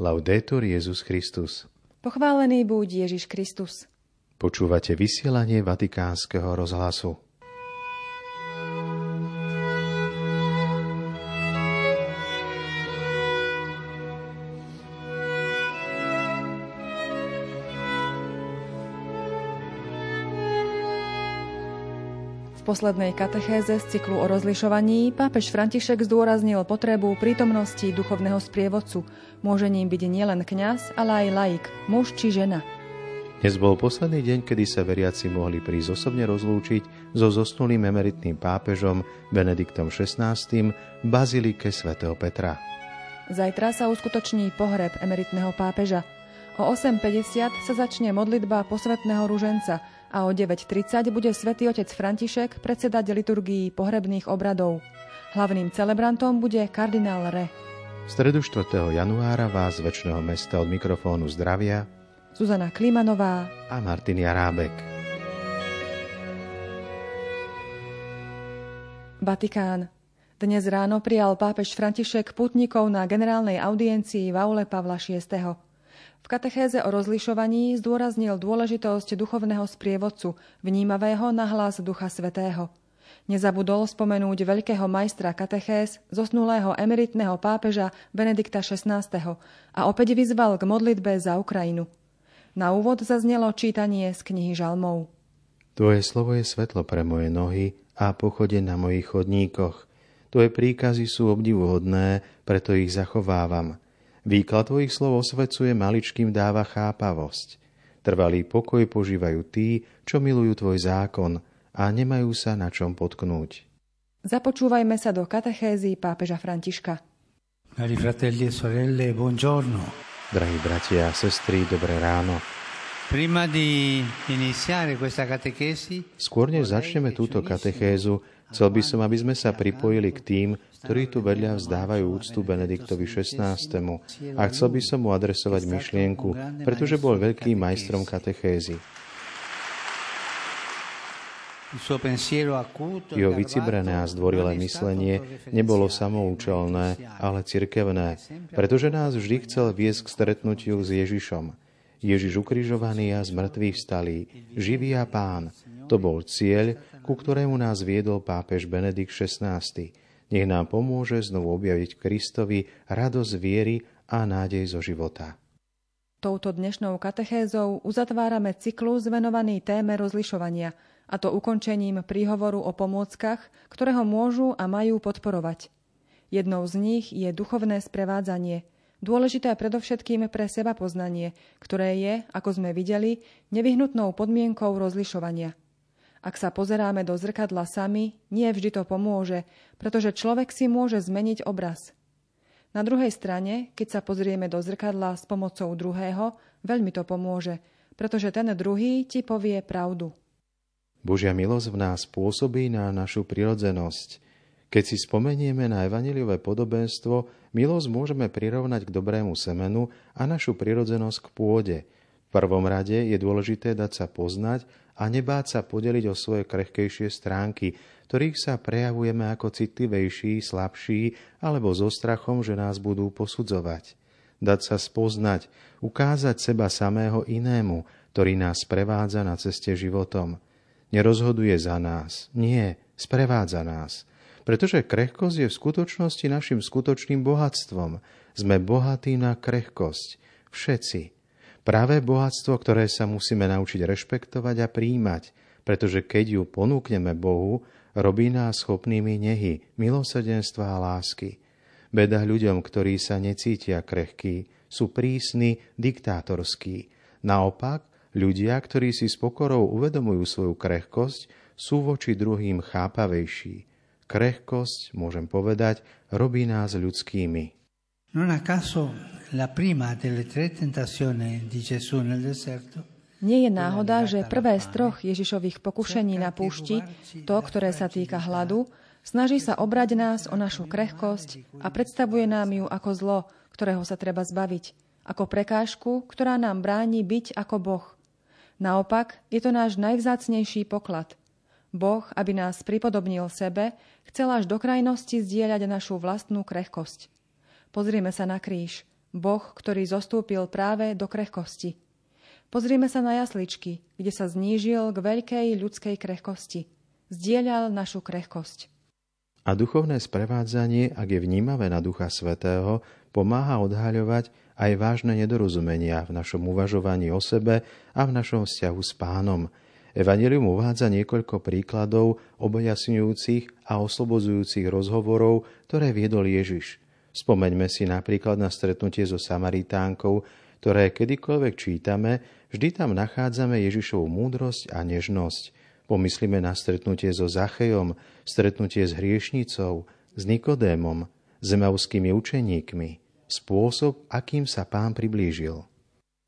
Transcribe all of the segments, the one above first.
Laudetur Jezus Christus. Pochválený buď Ježiš Kristus. Počúvate vysielanie Vatikánskeho rozhlasu. Poslednej katechéze z cyklu o rozlišovaní pápež František zdôraznil potrebu prítomnosti duchovného sprievodcu. Môže ním byť nielen kňaz, ale aj laik, muž či žena. Dnes bol posledný deň, kedy sa veriaci mohli prísť osobne rozlúčiť so zosnulým emeritným pápežom Benediktom XVI v bazilike svätého Petra. Zajtra sa uskutoční pohreb emeritného pápeža. O 8.50 sa začne modlitba posvetného ruženca – a o 9.30 bude svätý otec František predsedať liturgii pohrebných obradov. Hlavným celebrantom bude kardinál Re. V stredu 4. januára vás z väčšného mesta od mikrofónu zdravia Zuzana Klimanová a Martin Jarábek. Vatikán. Dnes ráno prijal pápež František putníkov na generálnej audiencii v aule Pavla VI. V katechéze o rozlišovaní zdôraznil dôležitosť duchovného sprievodcu, vnímavého na hlas Ducha Svetého. Nezabudol spomenúť veľkého majstra katechéz, zosnulého emeritného pápeža Benedikta XVI. a opäť vyzval k modlitbe za Ukrajinu. Na úvod zaznelo čítanie z knihy Žalmov. Tvoje slovo je svetlo pre moje nohy a pochode na mojich chodníkoch. Tvoje príkazy sú obdivuhodné, preto ich zachovávam. Výklad tvojich slov osvecuje, maličkým dáva chápavosť. Trvalý pokoj požívajú tí, čo milujú tvoj zákon a nemajú sa na čom potknúť. Započúvajme sa do katechézy pápeža Františka. Cari fratelli e sorelle, buongiorno. Drahí bratia a sestry, dobré ráno. Skôr než začneme túto katechézu, chcel by som, aby sme sa pripojili k tým, ktorí tu vedľa vzdávajú úctu Benediktovi XVI. A chcel by som mu adresovať myšlienku, pretože bol veľkým majstrom katechézy. Jeho vycibrené a zdvorilé myslenie nebolo samoučelné, ale cirkevné, pretože nás vždy chcel viesť k stretnutiu s Ježišom. Ježiš ukrižovaný a z mŕtvych vstalý, živý a pán. To bol cieľ, ku ktorému nás viedol pápež Benedikt XVI. Nech nám pomôže znovu objaviť Kristovi radosť viery a nádej zo života. Touto dnešnou katechézou uzatvárame cyklus venovaný téme rozlišovania, a to ukončením príhovoru o pomôckach, ktoré ho môžu a majú podporovať. Jednou z nich je duchovné sprevádzanie, dôležité predovšetkým pre seba poznanie, ktoré je, ako sme videli, nevyhnutnou podmienkou rozlišovania – ak sa pozeráme do zrkadla sami, nie vždy to pomôže, pretože človek si môže zmeniť obraz. Na druhej strane, keď sa pozrieme do zrkadla s pomocou druhého, veľmi to pomôže, pretože ten druhý ti povie pravdu. Božia milosť v nás pôsobí na našu prirodzenosť. Keď si spomenieme na evaniliové podobenstvo, milosť môžeme prirovnať k dobrému semenu a našu prirodzenosť k pôde. V prvom rade je dôležité dať sa poznať a nebáť sa podeliť o svoje krehkejšie stránky, ktorých sa prejavujeme ako citlivejší, slabší alebo so strachom, že nás budú posudzovať. Dať sa spoznať, ukázať seba samého inému, ktorý nás sprevádza na ceste životom. Nerozhoduje za nás, nie, sprevádza nás. Pretože krehkosť je v skutočnosti našim skutočným bohatstvom. Sme bohatí na krehkosť. Všetci. Práve bohatstvo, ktoré sa musíme naučiť rešpektovať a príjmať, pretože keď ju ponúkneme Bohu, robí nás schopnými nehy, milosrdenstva a lásky. Beda ľuďom, ktorí sa necítia krehkí, sú prísni, diktátorskí. Naopak, ľudia, ktorí si s pokorou uvedomujú svoju krehkosť, sú voči druhým chápavejší. Krehkosť, môžem povedať, robí nás ľudskými. Non a caso la prima delle tre tentazioni di Gesù nel deserto nie je náhoda, že prvé z troch Ježišových pokušení na púšti, to, ktoré sa týka hladu, snaží sa obrať nás o našu krehkosť a predstavuje nám ju ako zlo, ktorého sa treba zbaviť, ako prekážku, ktorá nám bráni byť ako Boh. Naopak, je to náš najvzácnejší poklad. Boh, aby nás pripodobnil sebe, chcel až do krajnosti zdieľať našu vlastnú krehkosť. Pozrieme sa na kríž. Boh, ktorý zostúpil práve do krehkosti. Pozrime sa na jasličky, kde sa znížil k veľkej ľudskej krehkosti. Zdieľal našu krehkosť. A duchovné sprevádzanie, ak je vnímavé na Ducha Svetého, pomáha odhaľovať aj vážne nedorozumenia v našom uvažovaní o sebe a v našom vzťahu s pánom. Evangelium uvádza niekoľko príkladov objasňujúcich a oslobodzujúcich rozhovorov, ktoré viedol Ježiš. Spomeňme si napríklad na stretnutie so Samaritánkou, ktoré kedykoľvek čítame, vždy tam nachádzame Ježišovú múdrosť a nežnosť. Pomyslíme na stretnutie so Zachejom, stretnutie s hriešnicou, s Nikodémom, s emauskými učeníkmi, spôsob, akým sa pán priblížil.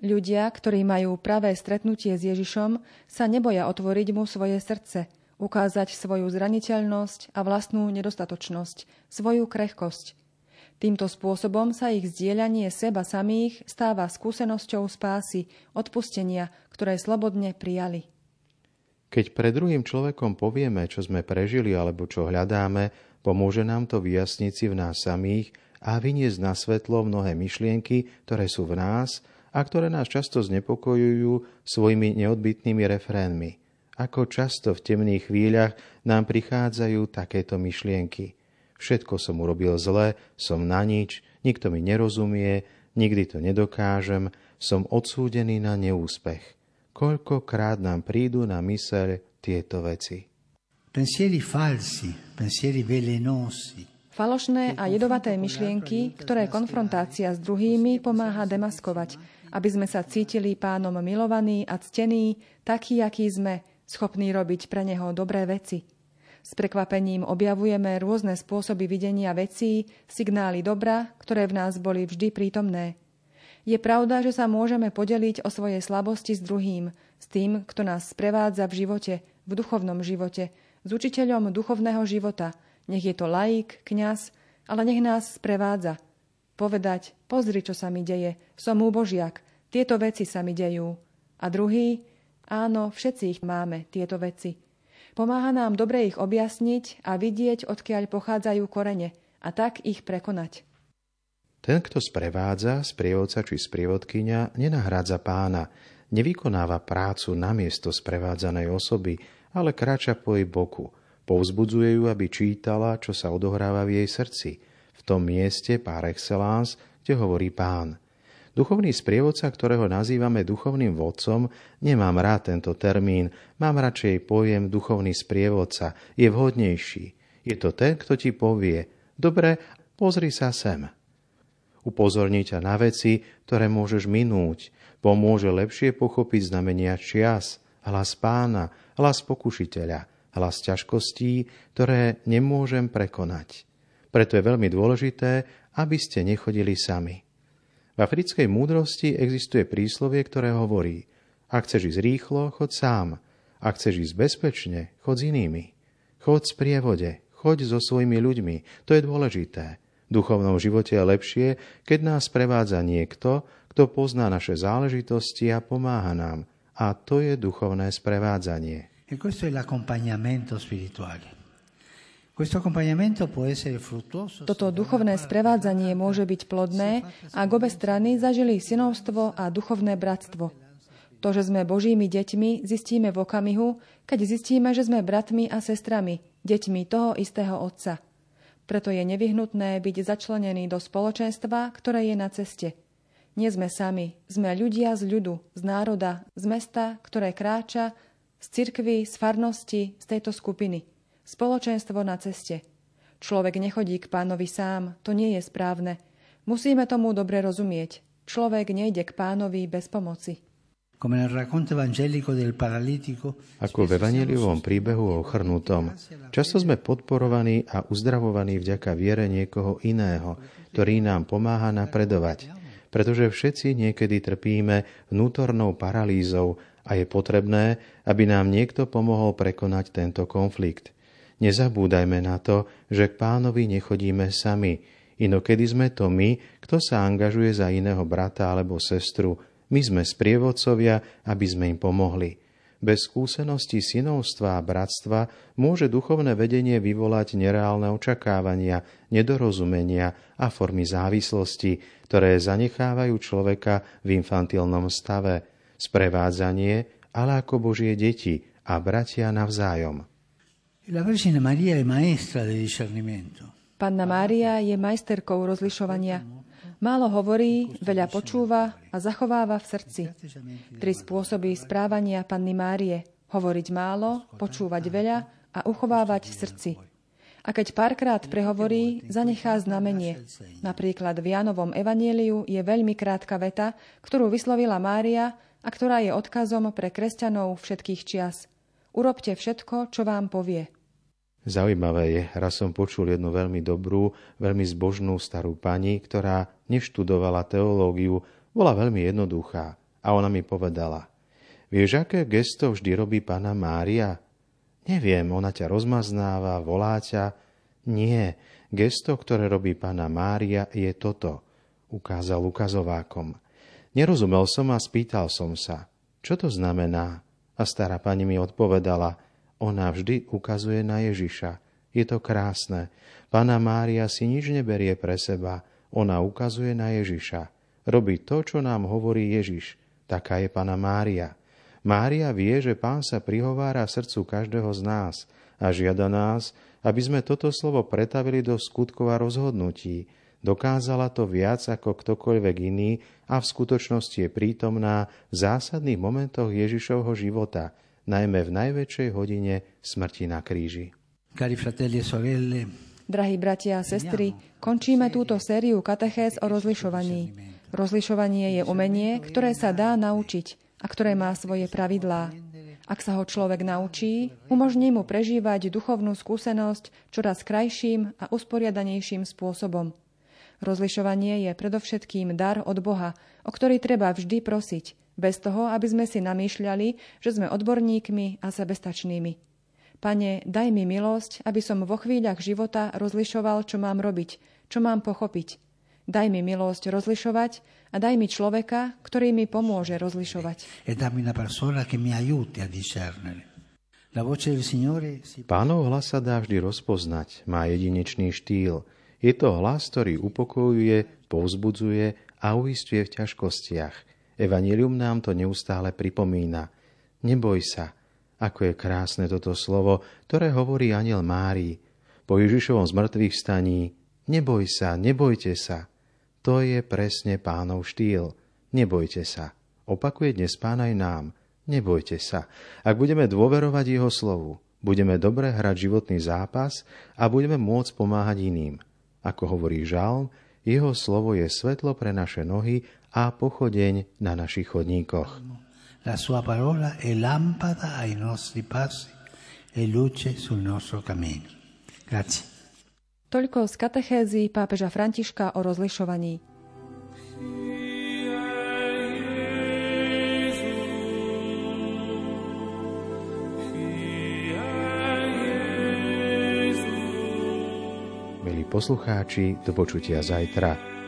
Ľudia, ktorí majú pravé stretnutie s Ježišom, sa neboja otvoriť mu svoje srdce, ukázať svoju zraniteľnosť a vlastnú nedostatočnosť, svoju krehkosť. Týmto spôsobom sa ich zdieľanie seba samých stáva skúsenosťou spásy, odpustenia, ktoré slobodne prijali. Keď pred druhým človekom povieme, čo sme prežili alebo čo hľadáme, pomôže nám to vyjasniť si v nás samých a vyniesť na svetlo mnohé myšlienky, ktoré sú v nás a ktoré nás často znepokojujú svojimi neodbitnými refrénmi. Ako často v temných chvíľach nám prichádzajú takéto myšlienky. Všetko som urobil zle, som na nič, nikto mi nerozumie, nikdy to nedokážem, som odsúdený na neúspech koľkokrát nám prídu na myseľ tieto veci. Pensieri falsi, pensieri velenosi. Falošné a jedovaté myšlienky, ktoré konfrontácia s druhými pomáha demaskovať, aby sme sa cítili pánom milovaní a ctení, takí, akí sme, schopní robiť pre neho dobré veci. S prekvapením objavujeme rôzne spôsoby videnia vecí, signály dobra, ktoré v nás boli vždy prítomné. Je pravda, že sa môžeme podeliť o svoje slabosti s druhým, s tým, kto nás sprevádza v živote, v duchovnom živote, s učiteľom duchovného života, nech je to laik, kňaz, ale nech nás sprevádza. Povedať, pozri, čo sa mi deje, som úbožiak, tieto veci sa mi dejú. A druhý, áno, všetci ich máme, tieto veci. Pomáha nám dobre ich objasniť a vidieť, odkiaľ pochádzajú korene a tak ich prekonať. Ten, kto sprevádza, sprievodca či sprievodkynia, nenahrádza pána, nevykonáva prácu na miesto sprevádzanej osoby, ale kráča po jej boku. Povzbudzuje ju, aby čítala, čo sa odohráva v jej srdci. V tom mieste par excellence, kde hovorí pán. Duchovný sprievodca, ktorého nazývame duchovným vodcom, nemám rád tento termín, mám radšej pojem duchovný sprievodca, je vhodnejší. Je to ten, kto ti povie, dobre, pozri sa sem, upozorní ťa na veci, ktoré môžeš minúť, pomôže lepšie pochopiť znamenia čias, hlas pána, hlas pokušiteľa, hlas ťažkostí, ktoré nemôžem prekonať. Preto je veľmi dôležité, aby ste nechodili sami. V africkej múdrosti existuje príslovie, ktoré hovorí ak chceš ísť rýchlo, chod sám. Ak chceš ísť bezpečne, chod s inými. Chod z prievode, choď so svojimi ľuďmi. To je dôležité duchovnom živote je lepšie, keď nás prevádza niekto, kto pozná naše záležitosti a pomáha nám. A to je duchovné sprevádzanie. E questo è l'accompagnamento spirituale. Toto duchovné sprevádzanie môže byť plodné, ak obe strany zažili synovstvo a duchovné bratstvo. To, že sme Božími deťmi, zistíme v okamihu, keď zistíme, že sme bratmi a sestrami, deťmi toho istého Otca – preto je nevyhnutné byť začlenený do spoločenstva, ktoré je na ceste. Nie sme sami, sme ľudia z ľudu, z národa, z mesta, ktoré kráča, z cirkvy, z farnosti, z tejto skupiny. Spoločenstvo na ceste. Človek nechodí k pánovi sám, to nie je správne. Musíme tomu dobre rozumieť. Človek nejde k pánovi bez pomoci. Ako v evangeliovom príbehu o chrnutom, často sme podporovaní a uzdravovaní vďaka viere niekoho iného, ktorý nám pomáha napredovať, pretože všetci niekedy trpíme vnútornou paralýzou a je potrebné, aby nám niekto pomohol prekonať tento konflikt. Nezabúdajme na to, že k pánovi nechodíme sami, inokedy sme to my, kto sa angažuje za iného brata alebo sestru, my sme sprievodcovia, aby sme im pomohli. Bez skúsenosti synovstva a bratstva môže duchovné vedenie vyvolať nereálne očakávania, nedorozumenia a formy závislosti, ktoré zanechávajú človeka v infantilnom stave, sprevádzanie, ale ako Božie deti a bratia navzájom. Panna Mária je majsterkou rozlišovania. Málo hovorí, veľa počúva a zachováva v srdci. Tri spôsoby správania Panny Márie. Hovoriť málo, počúvať veľa a uchovávať v srdci. A keď párkrát prehovorí, zanechá znamenie. Napríklad v Janovom evanieliu je veľmi krátka veta, ktorú vyslovila Mária a ktorá je odkazom pre kresťanov všetkých čias. Urobte všetko, čo vám povie. Zaujímavé je, raz som počul jednu veľmi dobrú, veľmi zbožnú starú pani, ktorá neštudovala teológiu, bola veľmi jednoduchá a ona mi povedala, vieš, aké gesto vždy robí pána Mária? Neviem, ona ťa rozmaznáva, volá ťa. Nie, gesto, ktoré robí pána Mária, je toto, ukázal ukazovákom. Nerozumel som a spýtal som sa, čo to znamená? A stará pani mi odpovedala, ona vždy ukazuje na Ježiša. Je to krásne. Pána Mária si nič neberie pre seba. Ona ukazuje na Ježiša. Robí to, čo nám hovorí Ježiš. Taká je Pána Mária. Mária vie, že Pán sa prihovára srdcu každého z nás a žiada nás, aby sme toto slovo pretavili do skutkov a rozhodnutí. Dokázala to viac ako ktokoľvek iný a v skutočnosti je prítomná v zásadných momentoch Ježišovho života – najmä v najväčšej hodine smrti na kríži. Cari fratelli e sorelle, Drahí bratia a sestry, končíme túto sériu katechéz o rozlišovaní. Rozlišovanie je umenie, ktoré sa dá naučiť a ktoré má svoje pravidlá. Ak sa ho človek naučí, umožní mu prežívať duchovnú skúsenosť čoraz krajším a usporiadanejším spôsobom. Rozlišovanie je predovšetkým dar od Boha, o ktorý treba vždy prosiť, bez toho, aby sme si namýšľali, že sme odborníkmi a sebestačnými. Pane, daj mi milosť, aby som vo chvíľach života rozlišoval, čo mám robiť, čo mám pochopiť. Daj mi milosť rozlišovať a daj mi človeka, ktorý mi pomôže rozlišovať. E Pánov hlas sa dá vždy rozpoznať, má jedinečný štýl. Je to hlas, ktorý upokojuje, povzbudzuje a uistuje v ťažkostiach – Evangelium nám to neustále pripomína. Neboj sa, ako je krásne toto slovo, ktoré hovorí aniel Márii. Po Ježišovom zmrtvých staní, neboj sa, nebojte sa. To je presne pánov štýl. Nebojte sa. Opakuje dnes pán aj nám. Nebojte sa. Ak budeme dôverovať jeho slovu, budeme dobre hrať životný zápas a budeme môcť pomáhať iným. Ako hovorí Žalm, jeho slovo je svetlo pre naše nohy a pochodeň na našich chodníkoch. La sua parola è lampada ai nostri passi e luce sul nostro cammino. Grazie. Toľko z katechézy pápeža Františka o rozlišovaní. Milí poslucháči, do počutia zajtra.